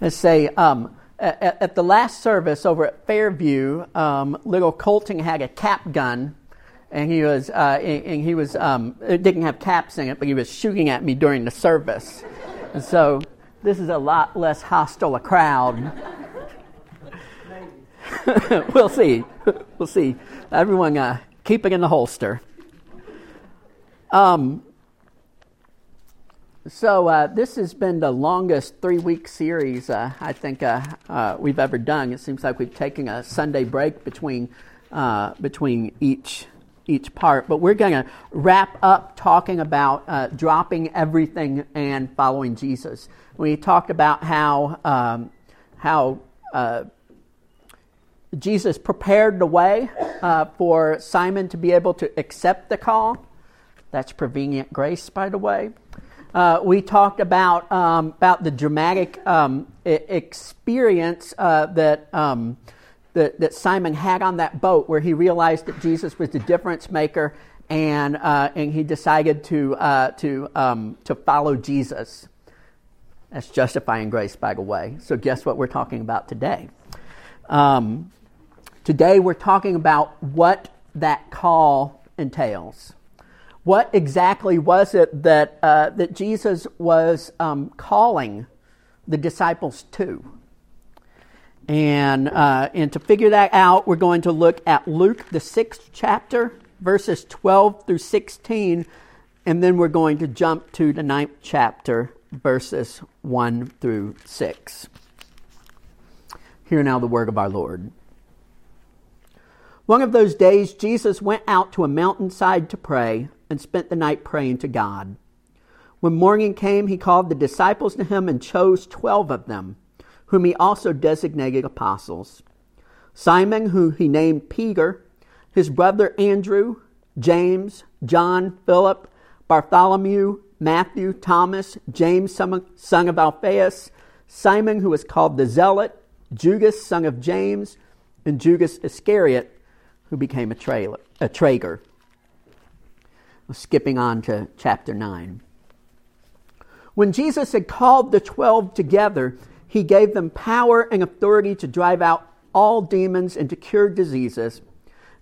Let's say um, at, at, the last service over at Fairview, um, little Colton had a cap gun, and he was uh, and he was um, it didn't have caps in it, but he was shooting at me during the service, and so this is a lot less hostile a crowd. we'll see. We'll see. Everyone, uh, keep it in the holster. Um, so uh, this has been the longest three-week series uh, I think uh, uh, we've ever done. It seems like we've taken a Sunday break between uh, between each each part, but we're going to wrap up talking about uh, dropping everything and following Jesus. We talked about how um, how Jesus prepared the way for Simon to be able to accept the call. That's prevenient grace, by the way. Uh, we talked about um, about the dramatic um, experience uh, that, um, that, that Simon had on that boat, where he realized that Jesus was the difference maker, and uh, and he decided to uh, to um, to follow Jesus. That's justifying grace, by the way. So, guess what we're talking about today? Um, today, we're talking about what that call entails what exactly was it that, uh, that Jesus was um, calling the disciples to? And, uh, and to figure that out, we're going to look at Luke, the sixth chapter, verses 12 through 16, and then we're going to jump to the ninth chapter, verses 1 through 6. Hear now the word of our Lord. One of those days, Jesus went out to a mountainside to pray and spent the night praying to God. When morning came, he called the disciples to him and chose twelve of them, whom he also designated apostles Simon, who he named Peter, his brother Andrew, James, John, Philip, Bartholomew, Matthew, Thomas, James, son of Alphaeus, Simon, who was called the Zealot, Judas, son of James, and Judas Iscariot, who became a, trailer, a traitor skipping on to chapter 9. When Jesus had called the twelve together, he gave them power and authority to drive out all demons and to cure diseases.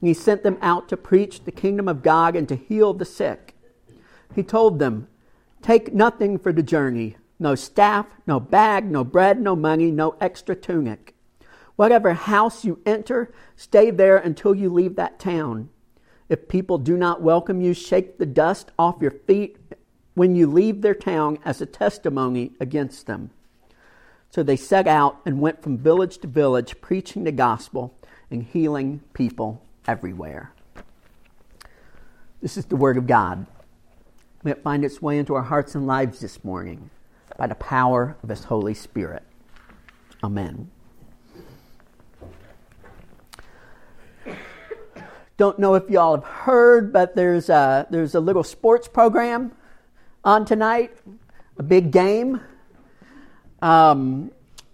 And he sent them out to preach the kingdom of God and to heal the sick. He told them, Take nothing for the journey no staff, no bag, no bread, no money, no extra tunic. Whatever house you enter, stay there until you leave that town. If people do not welcome you, shake the dust off your feet when you leave their town as a testimony against them. So they set out and went from village to village, preaching the gospel and healing people everywhere. This is the Word of God. May it find its way into our hearts and lives this morning by the power of His Holy Spirit. Amen. Don't know if y'all have heard, but there's a, there's a little sports program on tonight, a big game. Um,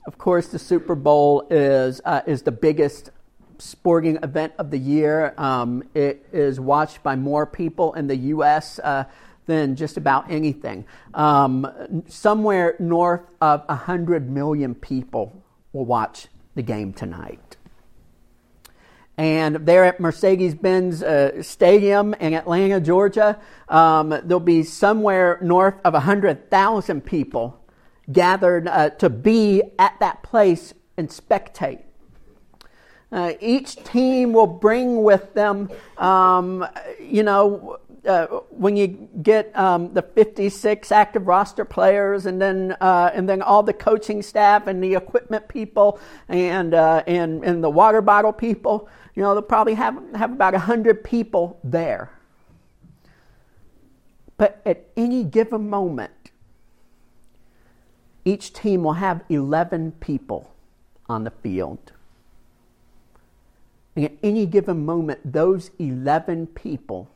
of course, the Super Bowl is uh, is the biggest sporting event of the year. Um, it is watched by more people in the U.S. Uh, than just about anything. Um, somewhere north of 100 million people will watch the game tonight. And there at Mercedes Benz uh, Stadium in Atlanta, Georgia, um, there'll be somewhere north of 100,000 people gathered uh, to be at that place and spectate. Uh, each team will bring with them, um, you know, uh, when you get um, the 56 active roster players, and then uh, and then all the coaching staff and the equipment people, and uh, and and the water bottle people, you know, they'll probably have, have about 100 people there. But at any given moment, each team will have 11 people on the field. And at any given moment, those 11 people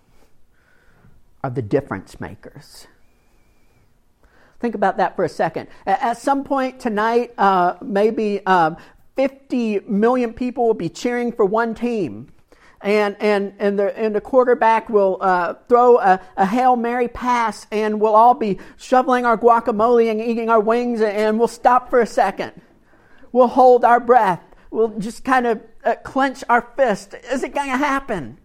are the difference makers. Think about that for a second. At some point tonight, uh, maybe um, 50 million people will be cheering for one team. And, and, and, the, and the quarterback will uh, throw a, a Hail Mary pass, and we'll all be shoveling our guacamole and eating our wings, and we'll stop for a second. we'll hold our breath. We'll just kind of uh, clench our fist. Is it going to happen?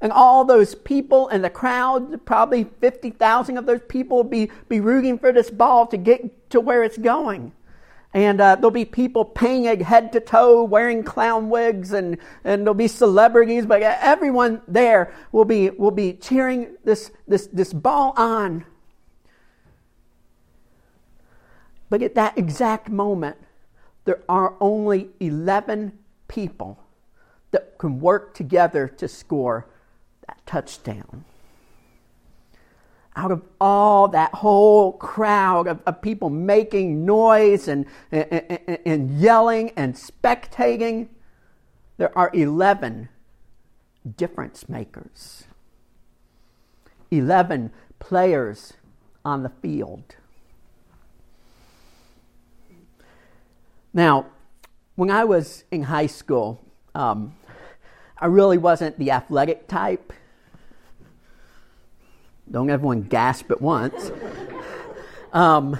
And all those people in the crowd, probably 50,000 of those people, will be, be rooting for this ball to get to where it's going. And uh, there'll be people painted head to toe, wearing clown wigs, and, and there'll be celebrities, but everyone there will be, will be cheering this, this, this ball on. But at that exact moment, there are only 11 people that can work together to score touchdown out of all that whole crowd of, of people making noise and, and, and, yelling and spectating, there are 11 difference makers, 11 players on the field. Now, when I was in high school, um, I really wasn't the athletic type. Don't everyone gasp at once. Um,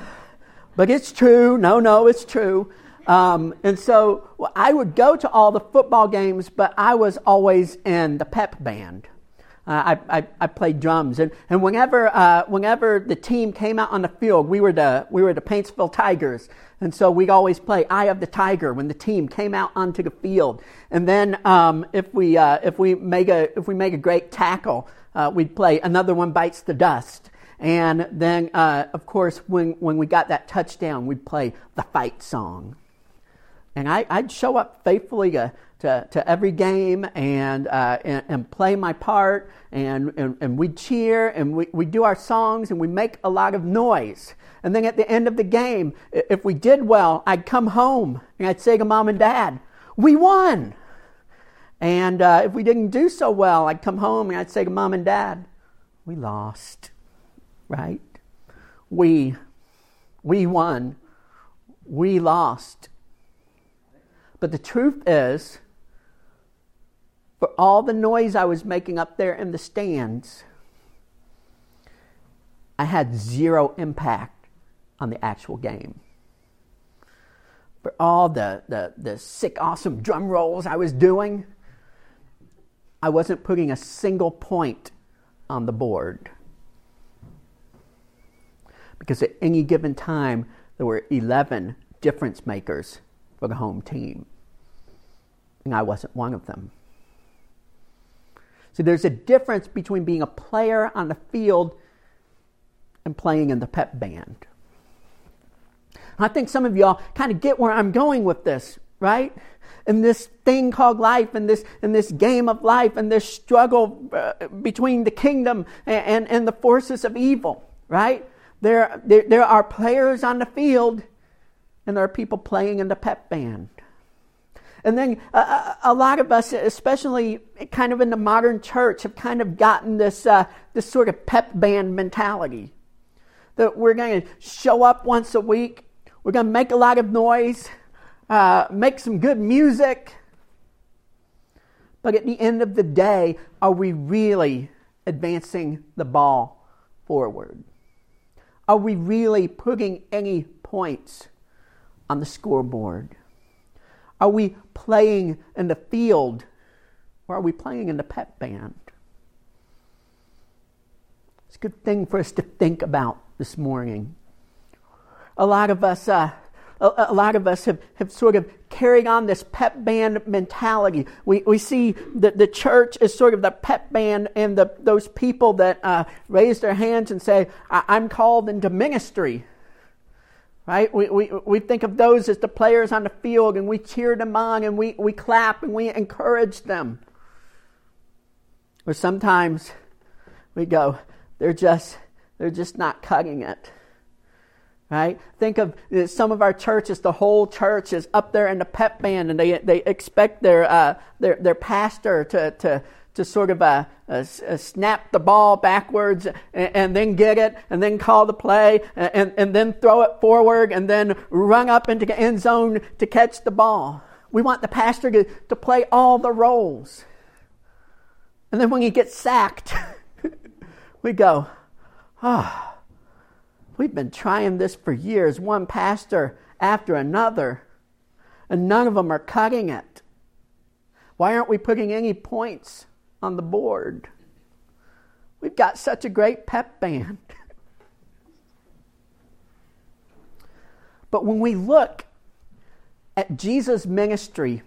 but it's true. No, no, it's true. Um, and so well, I would go to all the football games, but I was always in the pep band. Uh, I, I, I, played drums, and, and whenever, uh, whenever the team came out on the field, we were the, we were the Paintsville Tigers. And so we'd always play Eye of the Tiger when the team came out onto the field. And then um, if, we, uh, if, we make a, if we make a great tackle, uh, we'd play Another One Bites the Dust. And then, uh, of course, when, when we got that touchdown, we'd play the fight song. And I, would show up faithfully to, to, to every game and, uh, and, and, play my part, and, and, and we'd cheer, and we, we do our songs, and we make a lot of noise. And then at the end of the game, if we did well, I'd come home and I'd say to mom and dad, We won! And uh, if we didn't do so well, I'd come home and I'd say to mom and dad, we lost, right? We, we won. We lost. But the truth is, for all the noise I was making up there in the stands, I had zero impact on the actual game. For all the, the, the sick, awesome drum rolls I was doing, I wasn't putting a single point on the board. Because at any given time, there were 11 difference makers for the home team. And I wasn't one of them. So there's a difference between being a player on the field and playing in the pep band. I think some of y'all kind of get where I'm going with this, right? And this thing called life, and this, in this game of life, and this struggle uh, between the kingdom and, and, and, the forces of evil, right? There, there, there are players on the field, and there are people playing in the pep band. And then uh, uh a lot of us, especially kind of in the modern church, have kind of gotten this, uh, this sort of pep band mentality. That we're going to show up once a week, we're going to make a lot of noise, uh, make some good music. But at the end of the day, are we really advancing the ball forward? Are we really putting any points on the scoreboard? Are we playing in the field or are we playing in the pep band? It's a good thing for us to think about this morning. A lot of us uh, a, a, lot of us have, have sort of carried on this pep band mentality. We, we see that the church is sort of the pep band and the, those people that uh, raise their hands and say, I'm called into ministry. Right? We, we, we think of those as the players on the field and we cheer them on and we, we clap and we encourage them. Or sometimes we go, they're just, they're just not cutting it right? Think of uh, some of our churches, the whole church is up there in the pep band and they, they expect their, uh, their, their pastor to, to, to sort of uh, uh, uh snap the ball backwards and, and, then get it and then call the play and, and then throw it forward and then run up into the end zone to catch the ball. We want the pastor to, to play all the roles. And then when he gets sacked, we go, ah. Oh, We've been trying this for years, one pastor after another. and none of them are cutting it. Why aren't we putting any points on the board? We've got such a great pep band. but when we look at Jesus' ministry,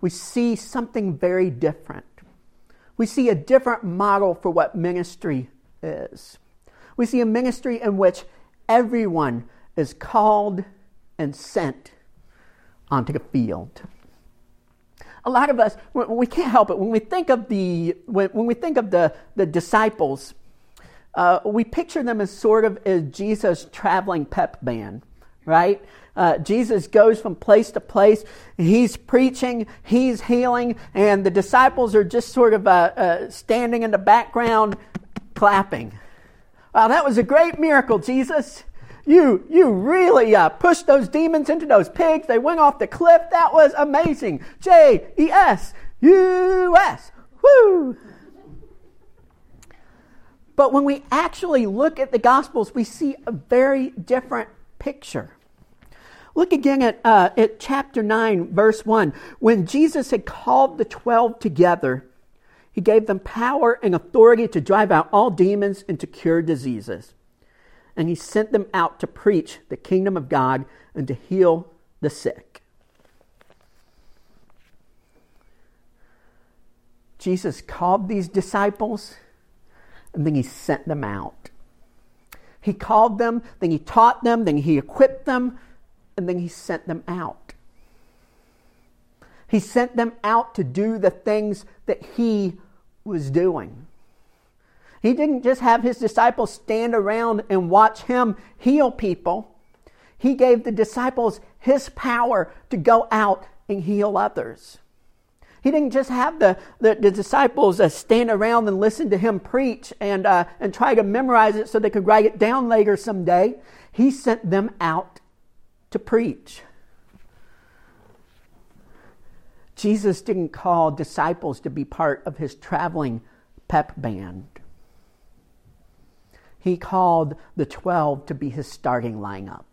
we see something very different. We see a different model for what ministry is. We see a ministry in which everyone is called and sent onto the field. A lot of us, we can't help it. When we think of the, when, we think of the, the disciples, uh, we picture them as sort of as Jesus' traveling pep band, right? Uh, Jesus goes from place to place. He's preaching, he's healing, and the disciples are just sort of uh, uh, standing in the background clapping. Wow, that was a great miracle, Jesus. You, you really uh, pushed those demons into those pigs. They went off the cliff. That was amazing. J E S U S. Woo! But when we actually look at the Gospels, we see a very different picture. Look again at, uh, at chapter 9, verse 1. When Jesus had called the 12 together, he gave them power and authority to drive out all demons and to cure diseases and he sent them out to preach the kingdom of God and to heal the sick. Jesus called these disciples and then he sent them out. He called them, then he taught them, then he equipped them, and then he sent them out. He sent them out to do the things that he was doing. He didn't just have his disciples stand around and watch him heal people. He gave the disciples his power to go out and heal others. He didn't just have the, the, the disciples uh, stand around and listen to him preach and, uh, and try to memorize it so they could write it down later someday. He sent them out to preach. Jesus didn't call disciples to be part of his traveling pep band he called the 12 to be his starting lineup,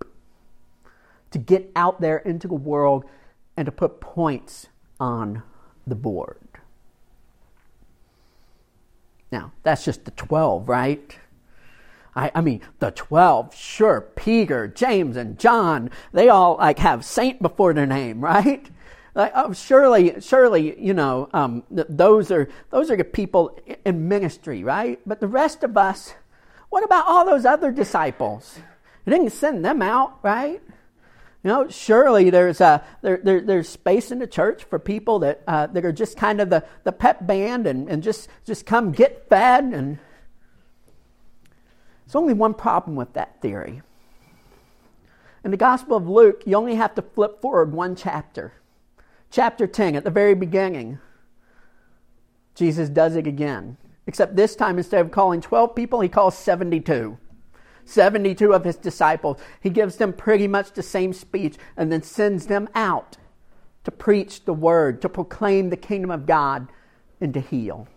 to get out there into the world and to put points on the board. Now, that's just the 12, right? I, I, mean, the 12, sure, Peter, James, and John, they all like have saint before their name, right? Like, oh, surely, surely, you know, um, th- those are those are the people in ministry, right? But the rest of us, what about all those other disciples? He didn't send them out, right? You know, surely there's a, there, there, there's space in the church for people that uh, that are just kind of the, the pep band and, and just just come get fed and there's only one problem with that theory. In the Gospel of Luke, you only have to flip forward one chapter. Chapter 10, at the very beginning, Jesus does it again. Except this time, instead of calling 12 people, he calls 72. 72 of his disciples. He gives them pretty much the same speech and then sends them out to preach the word, to proclaim the kingdom of God, and to heal.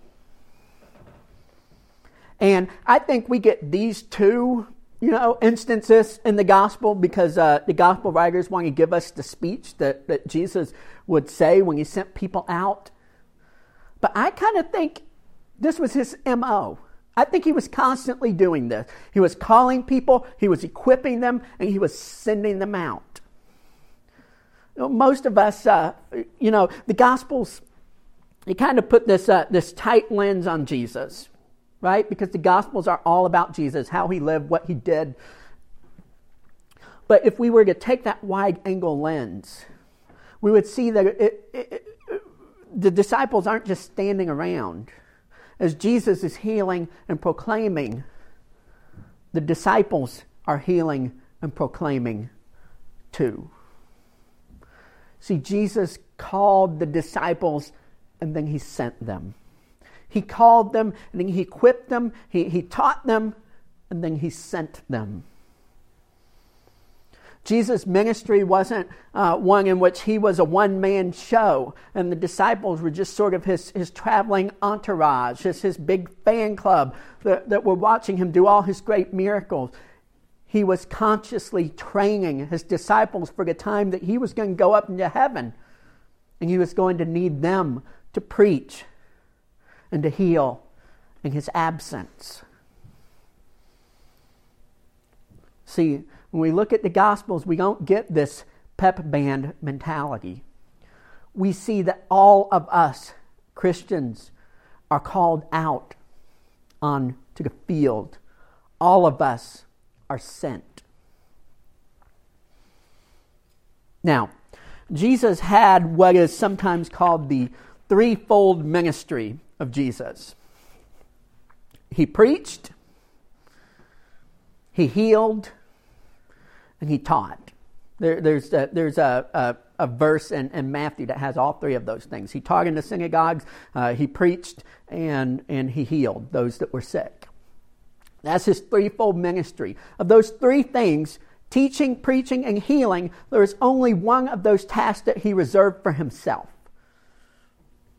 And I think we get these two, you know, instances in the gospel because uh, the gospel writers want to give us the speech that, that Jesus would say when he sent people out. But I kind of think this was his MO. I think he was constantly doing this. He was calling people, he was equipping them, and he was sending them out. You know, most of us, uh, you know, the Gospels, they kind of put this, uh, this tight lens on Jesus, right? Because the Gospels are all about Jesus, how he lived, what he did. But if we were to take that wide angle lens, we would see that it, it, it, the disciples aren't just standing around as Jesus is healing and proclaiming, the disciples are healing and proclaiming too. See, Jesus called the disciples and then he sent them. He called them and then he equipped them, he, he taught them, and then he sent them. Jesus' ministry wasn't uh, one in which he was a one man show and the disciples were just sort of his, his traveling entourage, just his big fan club that, that were watching him do all his great miracles. he was consciously training his disciples for the time that he was going to go up into heaven and he was going to need them to preach and to heal in his absence. See, when we look at the Gospels, we don't get this pep band mentality. We see that all of us, Christians, are called out on to the field. All of us are sent. Now, Jesus had what is sometimes called the threefold ministry of Jesus. He preached, he healed, and he taught. There, there's a, there's a, a, a verse in, in, Matthew that has all three of those things. He taught in the synagogues, uh, he preached, and, and he healed those that were sick. That's his threefold ministry. Of those three things, teaching, preaching, and healing, there is only one of those tasks that he reserved for himself.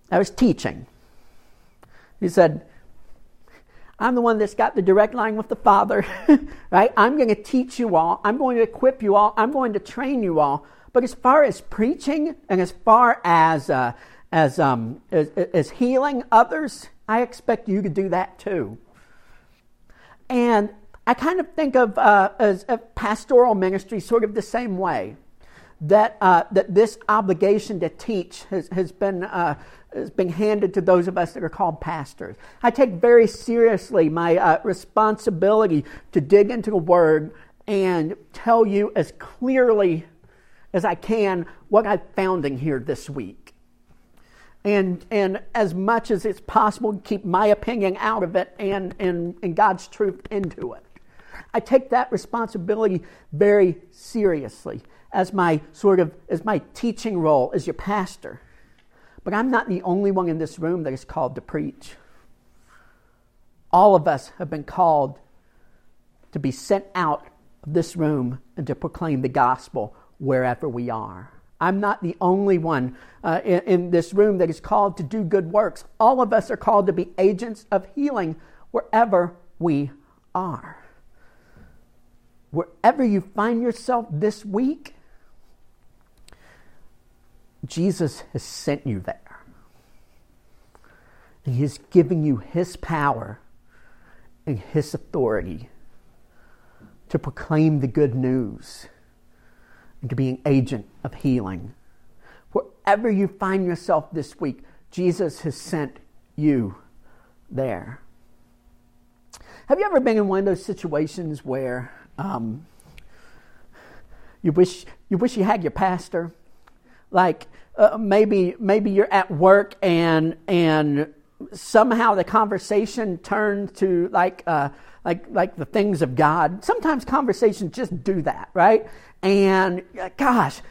That was teaching. He said, I'm the one that's got the direct line with the Father, right? I'm going to teach you all. I'm going to equip you all. I'm going to train you all. But as far as preaching and as far as, uh, as, um, as, as healing others, I expect you to do that too. And I kind of think of uh, as a pastoral ministry sort of the same way. That, uh, that this obligation to teach has, has been uh, is being handed to those of us that are called pastors. I take very seriously my uh, responsibility to dig into the Word and tell you as clearly as I can what I found in here this week. And, and as much as it's possible, to keep my opinion out of it and, and, and God's truth into it. I take that responsibility very seriously as my sort of as my teaching role as your pastor. But I'm not the only one in this room that is called to preach. All of us have been called to be sent out of this room and to proclaim the gospel wherever we are. I'm not the only one uh, in, in this room that is called to do good works. All of us are called to be agents of healing wherever we are. Wherever you find yourself this week, Jesus has sent you there. And He is giving you His power and His authority to proclaim the good news and to be an agent of healing. Wherever you find yourself this week, Jesus has sent you there. Have you ever been in one of those situations where um, you wish you wish you had your pastor like uh, maybe maybe you're at work and and somehow the conversation turned to like uh, like like the things of God. Sometimes conversations just do that, right? And uh, gosh,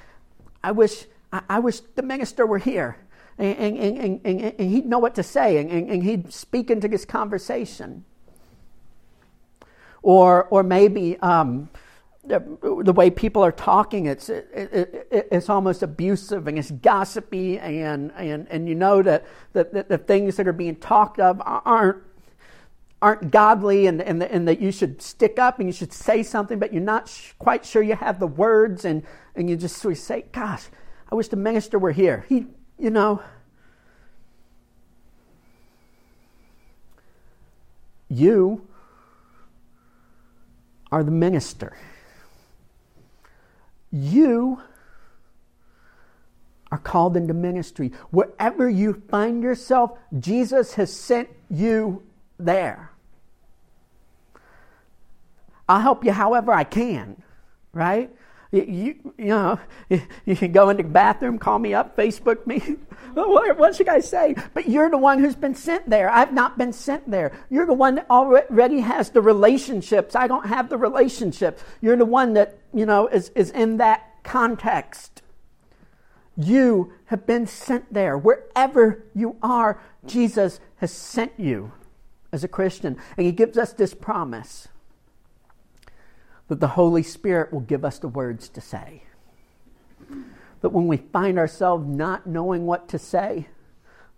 I wish I, I wish the minister were here. And, and, and, and, he'd know what to say, and, and he'd speak into this conversation. Or, or maybe um, the way people are talking, it's it, it, it's almost abusive and it's gossipy, and and and you know that, that, that the things that are being talked of aren't aren't godly, and and, and that you should stick up and you should say something, but you're not sh- quite sure you have the words, and and you just sort of say, "Gosh, I wish the minister were here." He, you know. You are the minister. You are called into ministry. Wherever you find yourself, Jesus has sent you there. I'll help you however I can, right? You, you, you know, you can go into the bathroom, call me up, Facebook me. what, what should I say? But you're the one who's been sent there. I've not been sent there. You're the one that already has the relationships. I don't have the relationships. You're the one that, you know, is, is in that context. You have been sent there. Wherever you are, Jesus has sent you as a Christian. And he gives us this promise that the Holy Spirit will give us the words to say. That when we find ourselves not knowing what to say,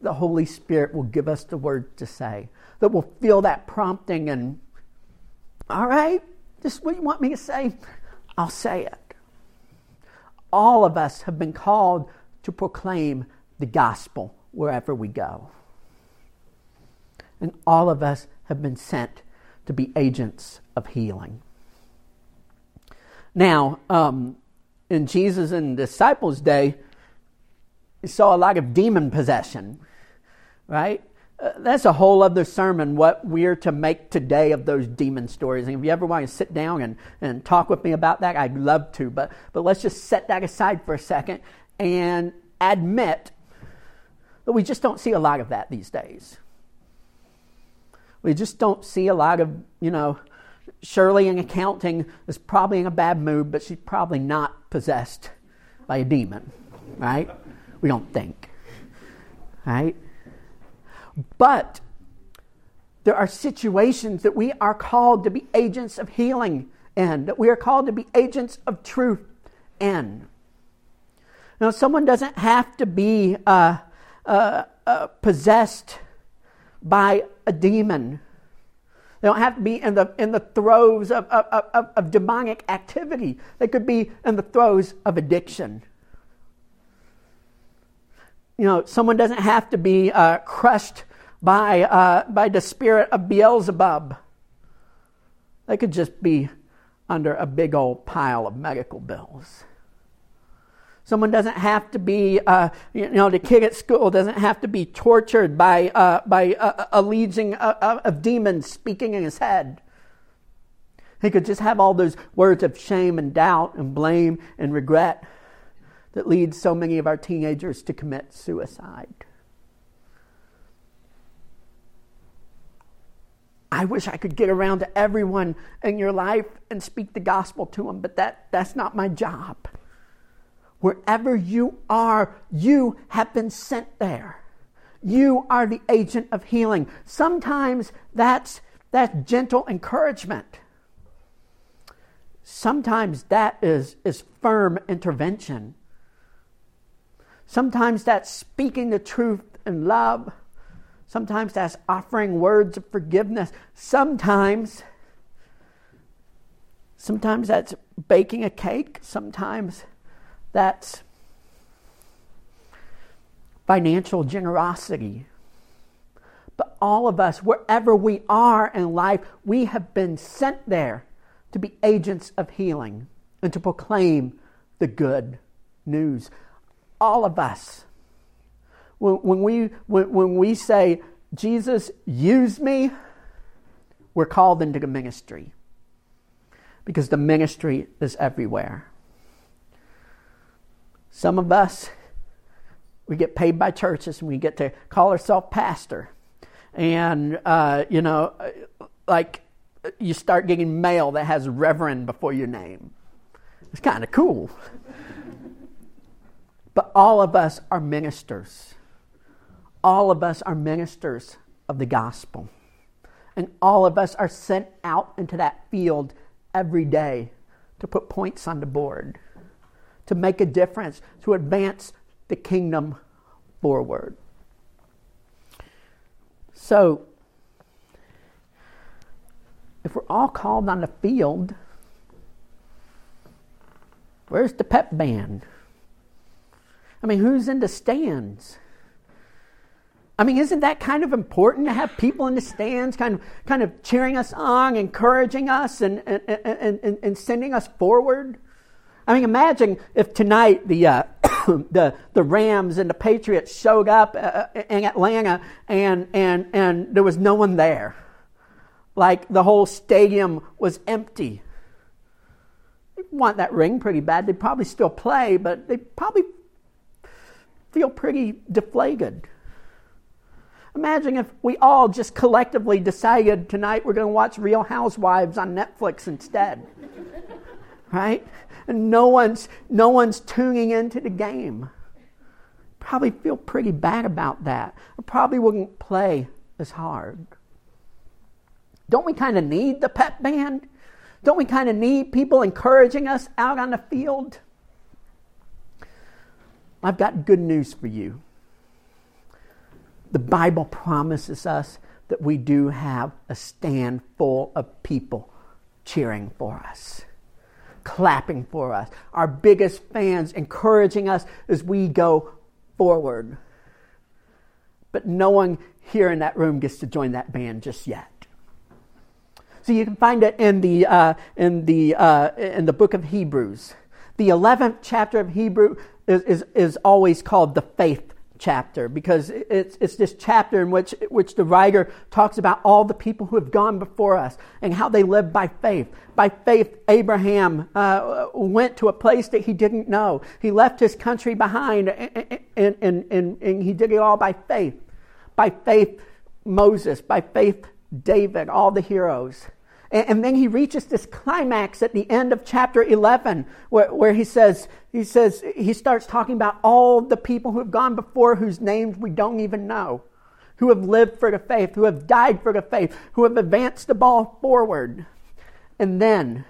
the Holy Spirit will give us the words to say. That we'll feel that prompting and, all right, Just what you want me to say? I'll say it. All of us have been called to proclaim the gospel wherever we go. And all of us have been sent to be agents of healing. Now, um, in Jesus and disciples' day, you saw a lot of demon possession, right? Uh, that's a whole other sermon, what we're to make today of those demon stories. And if you ever want to sit down and, and talk with me about that, I'd love to. But, but let's just set that aside for a second and admit that we just don't see a lot of that these days. We just don't see a lot of, you know, Shirley in accounting is probably in a bad mood, but she's probably not possessed by a demon, right? We don't think, right? But there are situations that we are called to be agents of healing in, that we are called to be agents of truth in. Now, someone doesn't have to be uh, uh, uh, possessed by a demon. They don't have to be in the, in the throes of, of, of, of demonic activity. They could be in the throes of addiction. You know, someone doesn't have to be uh, crushed by, uh, by the spirit of Beelzebub. They could just be under a big old pile of medical bills. Someone doesn't have to be, uh, you know, the kid at school doesn't have to be tortured by, uh, by a, a legion of, of demons speaking in his head. He could just have all those words of shame and doubt and blame and regret that lead so many of our teenagers to commit suicide. I wish I could get around to everyone in your life and speak the gospel to them, but that, that's not my job. Wherever you are, you have been sent there. You are the agent of healing. Sometimes that's, that's gentle encouragement. Sometimes that is, is firm intervention. Sometimes that's speaking the truth in love. Sometimes that's offering words of forgiveness. Sometimes, sometimes that's baking a cake. Sometimes that's financial generosity. But all of us, wherever we are in life, we have been sent there to be agents of healing and to proclaim the good news. All of us when, when, we, when, when we say, Jesus, use me, we're called into the ministry because the ministry is everywhere. Some of us, we get paid by churches and we get to call ourselves pastor. And, uh, you know, like you start getting mail that has reverend before your name. It's kind of cool. but all of us are ministers all of us are ministers of the gospel. And all of us are sent out into that field every day to put points on the board, to make a difference, to advance the kingdom forward. So, if we're all called on the field, where's the pep band? I mean, who's in the stands? I mean, isn't that kind of important to have people in the stands kind of, kind of cheering us on, encouraging us, and, and, and, and sending us forward? I mean, imagine if tonight the, uh, the, the Rams and the Patriots showed up uh, uh, in Atlanta and, and, and there was no one there. Like the whole stadium was empty. They want that ring pretty bad. They'd probably still play, but they probably feel pretty deflated. Imagine if we all just collectively decided tonight we're going to watch Real Housewives on Netflix instead. Right? And no one's, no one's tuning into the game. Probably feel pretty bad about that. Or probably wouldn't play as hard. Don't we kind of need the pep band? Don't we kind of need people encouraging us out on the field? I've got good news for you the Bible promises us that we do have a stand full of people cheering for us, clapping for us, our biggest fans encouraging us as we go forward. But no one here in that room gets to join that band just yet. So you can find it in the, uh, in the, uh, in the book of Hebrews. The 11th chapter of Hebrew is, is, is always called the faith chapter because it's, it's this chapter in which, which the writer talks about all the people who have gone before us and how they lived by faith. By faith, Abraham uh, went to a place that he didn't know. He left his country behind and, and, and, and, and he did it all by faith. By faith, Moses. By faith, David, all the heroes. And, then he reaches this climax at the end of chapter 11 where, where he says, he says, he starts talking about all the people who have gone before whose names we don't even know, who have lived for the faith, who have died for the faith, who have advanced the ball forward. And then,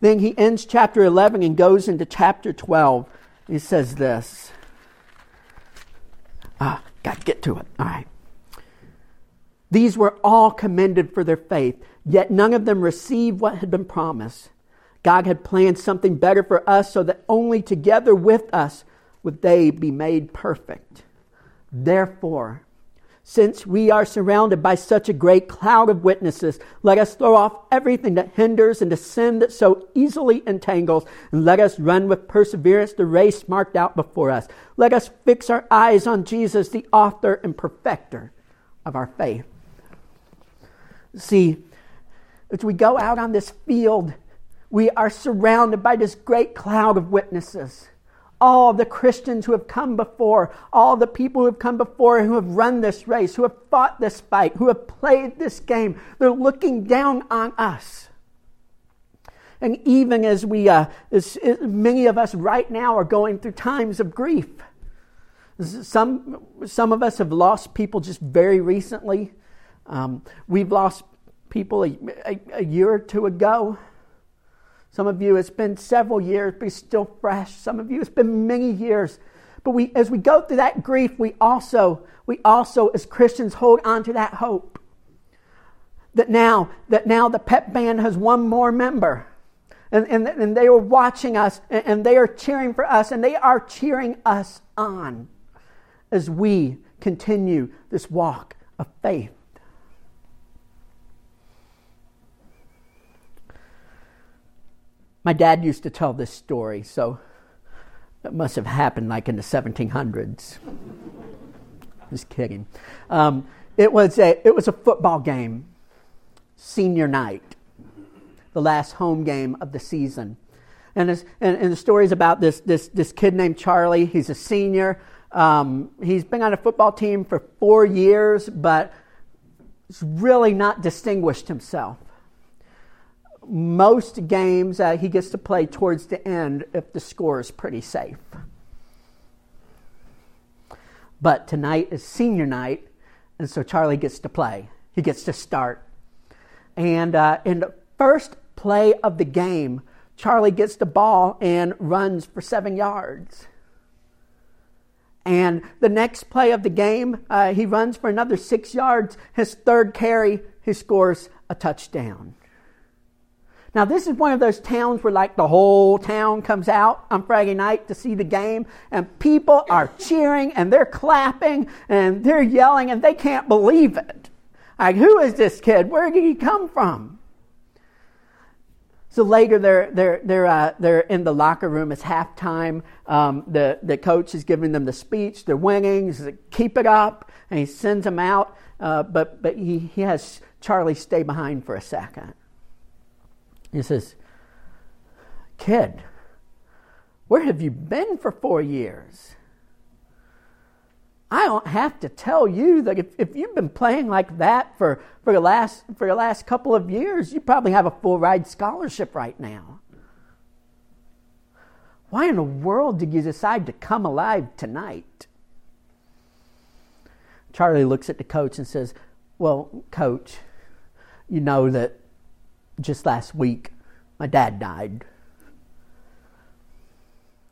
then he ends chapter 11 and goes into chapter 12. He says this. Ah, got to get to it. All right. These were all commended for their faith Yet none of them received what had been promised. God had planned something better for us so that only together with us would they be made perfect. Therefore, since we are surrounded by such a great cloud of witnesses, let us throw off everything that hinders and the sin that so easily entangles, and let us run with perseverance the race marked out before us. Let us fix our eyes on Jesus, the author and perfecter of our faith. See, as we go out on this field, we are surrounded by this great cloud of witnesses. All the Christians who have come before, all the people who have come before who have run this race, who have fought this fight, who have played this game, they're looking down on us. And even as we, uh, as, as many of us right now are going through times of grief, some, some of us have lost people just very recently. Um, we've lost people a, a, a, year or two ago. Some of you, it's been several years, but it's still fresh. Some of you, it's been many years. But we, as we go through that grief, we also, we also, as Christians, hold on to that hope. That now, that now the pep band has one more member. And, and, and they are watching us and, and they are cheering for us and they are cheering us on as we continue this walk of faith. My dad used to tell this story, so it must have happened like in the 1700s. Just kidding. Um, it, was a, it was a football game, senior night, the last home game of the season. And, and, and the story is about this, this, this kid named Charlie. He's a senior. Um, he's been on a football team for four years, but he's really not distinguished himself most games uh, he gets to play towards the end if the score is pretty safe. But tonight is senior night, and so Charlie gets to play. He gets to start. And uh, in the first play of the game, Charlie gets the ball and runs for seven yards. And the next play of the game, uh, he runs for another six yards. His third carry, he scores a touchdown. Now, this is one of those towns where, like, the whole town comes out on Friday night to see the game, and people are cheering and they're clapping and they're yelling and they can't believe it. Like, who is this kid? Where did he come from? So later, they're they're they're uh, they're in the locker room. It's halftime. Um, the the coach is giving them the speech. They're winning. He says, "Keep it up," and he sends them out. Uh, but but he he has Charlie stay behind for a second. He says, Kid, where have you been for four years? I don't have to tell you that if, if you've been playing like that for, for, the last, for the last couple of years, you probably have a full ride scholarship right now. Why in the world did you decide to come alive tonight? Charlie looks at the coach and says, Well, coach, you know that just last week, my dad died.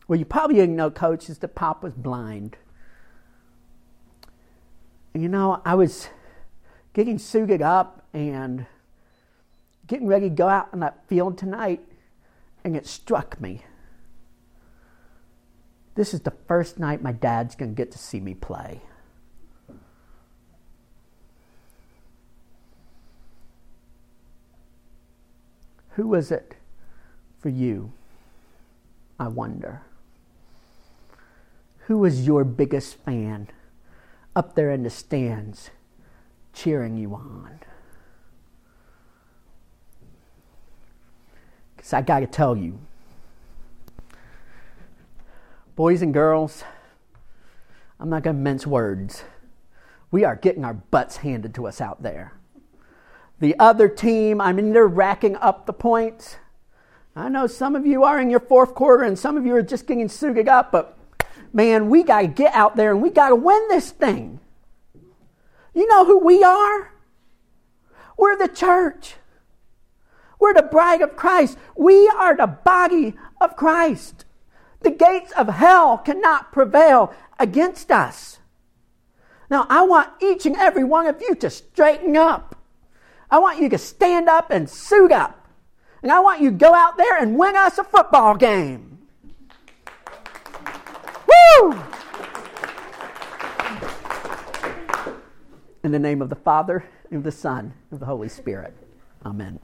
Well, you probably didn't know, Coach, is that Pop was blind. You know, I was getting suited up and getting ready to go out on that field tonight, and it struck me. This is the first night my dad's going to get to see me play. Who is it for you? I wonder. Who is your biggest fan up there in the stands cheering you on? Because I got to tell you, boys and girls, I'm not going to mince words. We are getting our butts handed to us out there. The other team, I mean, they're racking up the points. I know some of you are in your fourth quarter and some of you are just getting suited up, but man, we got to get out there and we got to win this thing. You know who we are? We're the church. We're the bride of Christ. We are the body of Christ. The gates of hell cannot prevail against us. Now, I want each and every one of you to straighten up. I want you to stand up and suit up. And I want you to go out there and win us a football game. Woo! In the name of the Father, and of the Son, and of the Holy Spirit. Amen.